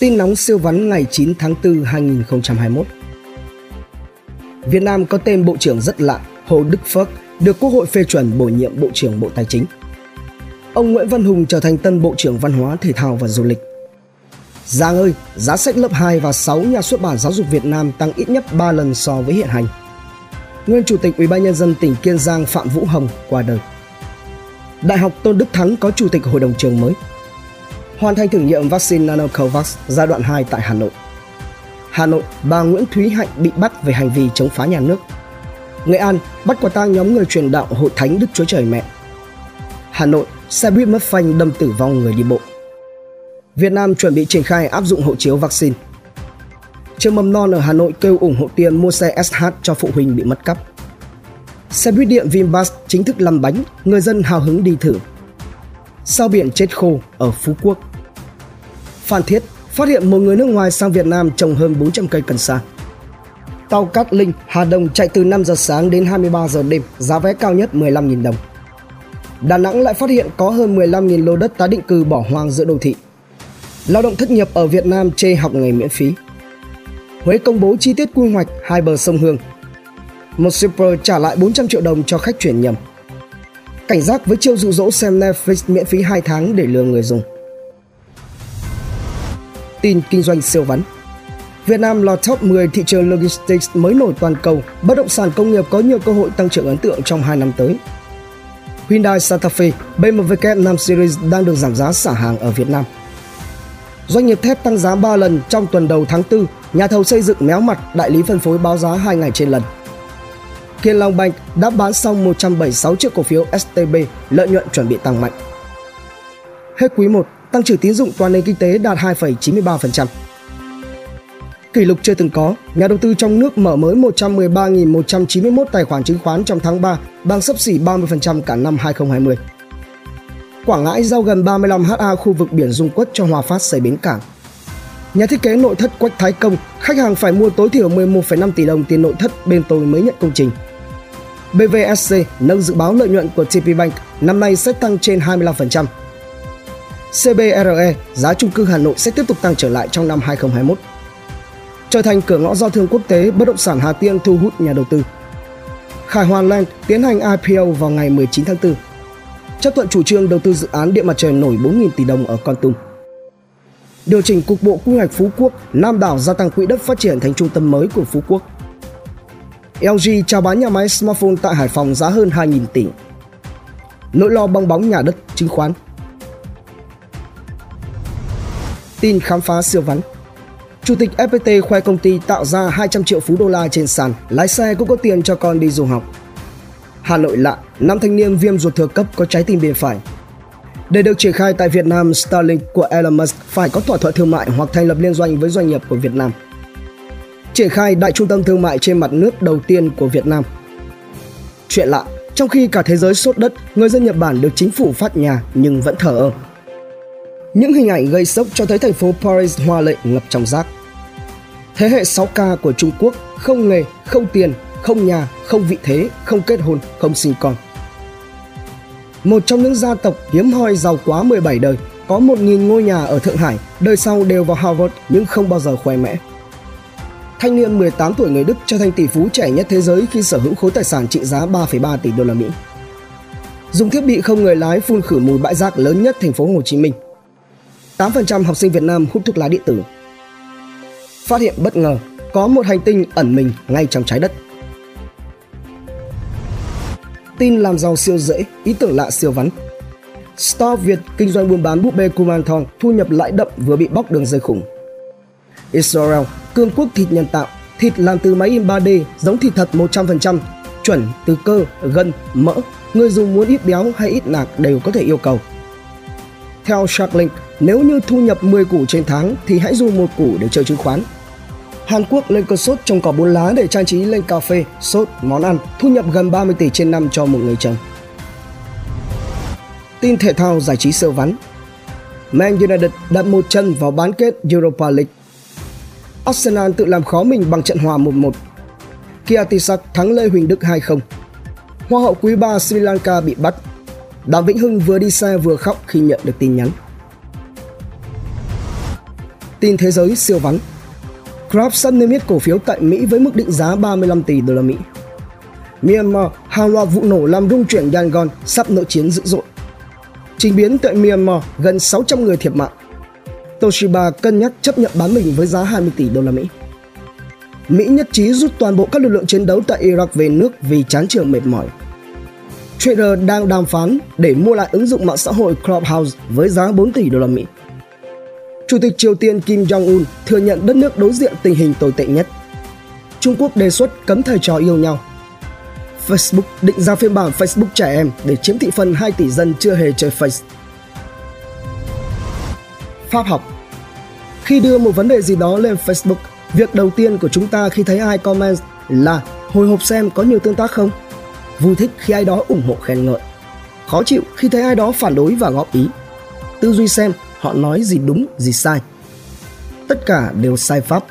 Tin nóng siêu vắn ngày 9 tháng 4 2021 Việt Nam có tên Bộ trưởng rất lạ, Hồ Đức Phước, được Quốc hội phê chuẩn bổ nhiệm Bộ trưởng Bộ Tài chính. Ông Nguyễn Văn Hùng trở thành tân Bộ trưởng Văn hóa, Thể thao và Du lịch. Giang ơi, giá sách lớp 2 và 6 nhà xuất bản giáo dục Việt Nam tăng ít nhất 3 lần so với hiện hành. Nguyên Chủ tịch UBND tỉnh Kiên Giang Phạm Vũ Hồng qua đời. Đại học Tôn Đức Thắng có chủ tịch hội đồng trường mới. Hoàn thành thử nghiệm vaccine Nanocovax giai đoạn 2 tại Hà Nội. Hà Nội, bà Nguyễn Thúy Hạnh bị bắt về hành vi chống phá nhà nước. Nghệ An bắt quả tang nhóm người truyền đạo Hội Thánh Đức Chúa Trời Mẹ. Hà Nội, xe buýt mất phanh đâm tử vong người đi bộ. Việt Nam chuẩn bị triển khai áp dụng hộ chiếu vaccine. Trường mầm non ở Hà Nội kêu ủng hộ tiền mua xe SH cho phụ huynh bị mất cắp. Xe buýt điện Vinbus chính thức lăn bánh, người dân hào hứng đi thử. Sao biển chết khô ở Phú Quốc. Phan Thiết phát hiện một người nước ngoài sang Việt Nam trồng hơn 400 cây cần sa. Tàu Cát Linh, Hà Đông chạy từ 5 giờ sáng đến 23 giờ đêm, giá vé cao nhất 15.000 đồng. Đà Nẵng lại phát hiện có hơn 15.000 lô đất tái định cư bỏ hoang giữa đô thị. Lao động thất nghiệp ở Việt Nam chê học nghề miễn phí. Huế công bố chi tiết quy hoạch hai bờ sông Hương. Một shipper trả lại 400 triệu đồng cho khách chuyển nhầm. Cảnh giác với chiêu dụ dỗ xem Netflix miễn phí 2 tháng để lừa người dùng. Tin kinh doanh siêu vắn Việt Nam lọt top 10 thị trường logistics mới nổi toàn cầu, bất động sản công nghiệp có nhiều cơ hội tăng trưởng ấn tượng trong 2 năm tới. Hyundai Santa Fe, BMW 5 Series đang được giảm giá xả hàng ở Việt Nam. Doanh nghiệp thép tăng giá 3 lần trong tuần đầu tháng 4, nhà thầu xây dựng méo mặt, đại lý phân phối báo giá 2 ngày trên lần. Kiên Long Bank đã bán xong 176 triệu cổ phiếu STB, lợi nhuận chuẩn bị tăng mạnh. Hết quý 1, tăng trưởng tín dụng toàn nền kinh tế đạt 2,93%. Kỷ lục chưa từng có, nhà đầu tư trong nước mở mới 113.191 tài khoản chứng khoán trong tháng 3, bằng sấp xỉ 30% cả năm 2020. Quảng Ngãi giao gần 35 ha khu vực biển Dung Quất cho Hòa Phát xây bến cảng. Nhà thiết kế nội thất Quách Thái Công, khách hàng phải mua tối thiểu 11,5 tỷ đồng tiền nội thất bên tôi mới nhận công trình. BVSC nâng dự báo lợi nhuận của TP Bank năm nay sẽ tăng trên 25%. CBRE, giá chung cư Hà Nội sẽ tiếp tục tăng trở lại trong năm 2021. Trở thành cửa ngõ giao thương quốc tế, bất động sản Hà Tiên thu hút nhà đầu tư. Khải Hoàn Land tiến hành IPO vào ngày 19 tháng 4. Chấp thuận chủ trương đầu tư dự án điện mặt trời nổi 4.000 tỷ đồng ở Con Tum. Điều chỉnh cục bộ quy hoạch Phú Quốc, Nam đảo gia tăng quỹ đất phát triển thành trung tâm mới của Phú Quốc. LG chào bán nhà máy smartphone tại Hải Phòng giá hơn 2.000 tỷ. Nỗi lo bong bóng nhà đất, chứng khoán. Tin khám phá siêu vắn Chủ tịch FPT khoe công ty tạo ra 200 triệu phú đô la trên sàn, lái xe cũng có tiền cho con đi du học. Hà Nội lạ, năm thanh niên viêm ruột thừa cấp có trái tim bên phải. Để được triển khai tại Việt Nam, Starlink của Elon Musk phải có thỏa thuận thương mại hoặc thành lập liên doanh với doanh nghiệp của Việt Nam. Triển khai đại trung tâm thương mại trên mặt nước đầu tiên của Việt Nam. Chuyện lạ, trong khi cả thế giới sốt đất, người dân Nhật Bản được chính phủ phát nhà nhưng vẫn thở ơ. Những hình ảnh gây sốc cho thấy thành phố Paris hoa lệ ngập trong rác. Thế hệ 6K của Trung Quốc không nghề, không tiền, không nhà, không vị thế, không kết hôn, không sinh con. Một trong những gia tộc hiếm hoi giàu quá 17 đời, có 1.000 ngôi nhà ở Thượng Hải, đời sau đều vào Harvard nhưng không bao giờ khoe mẽ. Thanh niên 18 tuổi người Đức trở thành tỷ phú trẻ nhất thế giới khi sở hữu khối tài sản trị giá 3,3 tỷ đô la Mỹ. Dùng thiết bị không người lái phun khử mùi bãi rác lớn nhất thành phố Hồ Chí Minh. 8% học sinh Việt Nam hút thuốc lá điện tử. Phát hiện bất ngờ có một hành tinh ẩn mình ngay trong trái đất. Tin làm giàu siêu dễ, ý tưởng lạ siêu vắn. Store Việt kinh doanh buôn bán búp bê Kumanthong thu nhập lãi đậm vừa bị bóc đường dây khủng. Israel, cương quốc thịt nhân tạo, thịt làm từ máy in 3D giống thịt thật 100%, chuẩn từ cơ, gân, mỡ. Người dùng muốn ít béo hay ít nạc đều có thể yêu cầu. Theo Sharklink, nếu như thu nhập 10 củ trên tháng thì hãy dùng một củ để chơi chứng khoán. Hàn Quốc lên cơn sốt trồng cỏ bốn lá để trang trí lên cà phê, sốt, món ăn, thu nhập gần 30 tỷ trên năm cho một người chồng. Tin thể thao giải trí sơ vắn Man United đặt một chân vào bán kết Europa League. Arsenal tự làm khó mình bằng trận hòa 1-1. Kiatisak thắng Lê Huỳnh Đức 2-0. Hoa hậu quý 3 Sri Lanka bị bắt. Đàm Vĩnh Hưng vừa đi xe vừa khóc khi nhận được tin nhắn. Tin thế giới siêu vắn Grab sắp niêm yết cổ phiếu tại Mỹ với mức định giá 35 tỷ đô la Mỹ. Myanmar hàng loạt vụ nổ làm rung chuyển Yangon, sắp nội chiến dữ dội. Trình biến tại Myanmar, gần 600 người thiệt mạng. Toshiba cân nhắc chấp nhận bán mình với giá 20 tỷ đô la Mỹ. Mỹ nhất trí rút toàn bộ các lực lượng chiến đấu tại Iraq về nước vì chán trường mệt mỏi. Trader đang đàm phán để mua lại ứng dụng mạng xã hội Clubhouse với giá 4 tỷ đô la Mỹ. Chủ tịch Triều Tiên Kim Jong-un thừa nhận đất nước đối diện tình hình tồi tệ nhất. Trung Quốc đề xuất cấm thầy trò yêu nhau. Facebook định ra phiên bản Facebook trẻ em để chiếm thị phần 2 tỷ dân chưa hề chơi Face. Pháp học Khi đưa một vấn đề gì đó lên Facebook, việc đầu tiên của chúng ta khi thấy ai comment là hồi hộp xem có nhiều tương tác không? Vui thích khi ai đó ủng hộ khen ngợi. Khó chịu khi thấy ai đó phản đối và góp ý. Tư duy xem họ nói gì đúng, gì sai. Tất cả đều sai pháp.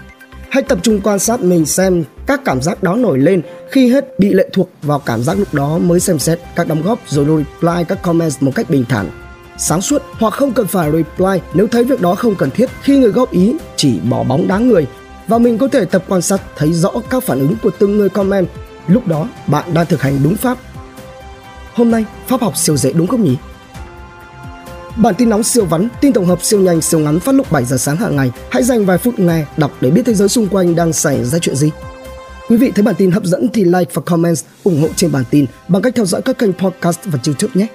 Hãy tập trung quan sát mình xem các cảm giác đó nổi lên khi hết bị lệ thuộc vào cảm giác lúc đó mới xem xét các đóng góp rồi reply các comment một cách bình thản sáng suốt hoặc không cần phải reply nếu thấy việc đó không cần thiết khi người góp ý chỉ bỏ bóng đá người và mình có thể tập quan sát thấy rõ các phản ứng của từng người comment lúc đó bạn đang thực hành đúng pháp hôm nay pháp học siêu dễ đúng không nhỉ Bản tin nóng siêu vắn, tin tổng hợp siêu nhanh, siêu ngắn phát lúc 7 giờ sáng hàng ngày. Hãy dành vài phút nghe, đọc để biết thế giới xung quanh đang xảy ra chuyện gì. Quý vị thấy bản tin hấp dẫn thì like và comment ủng hộ trên bản tin bằng cách theo dõi các kênh podcast và YouTube nhé.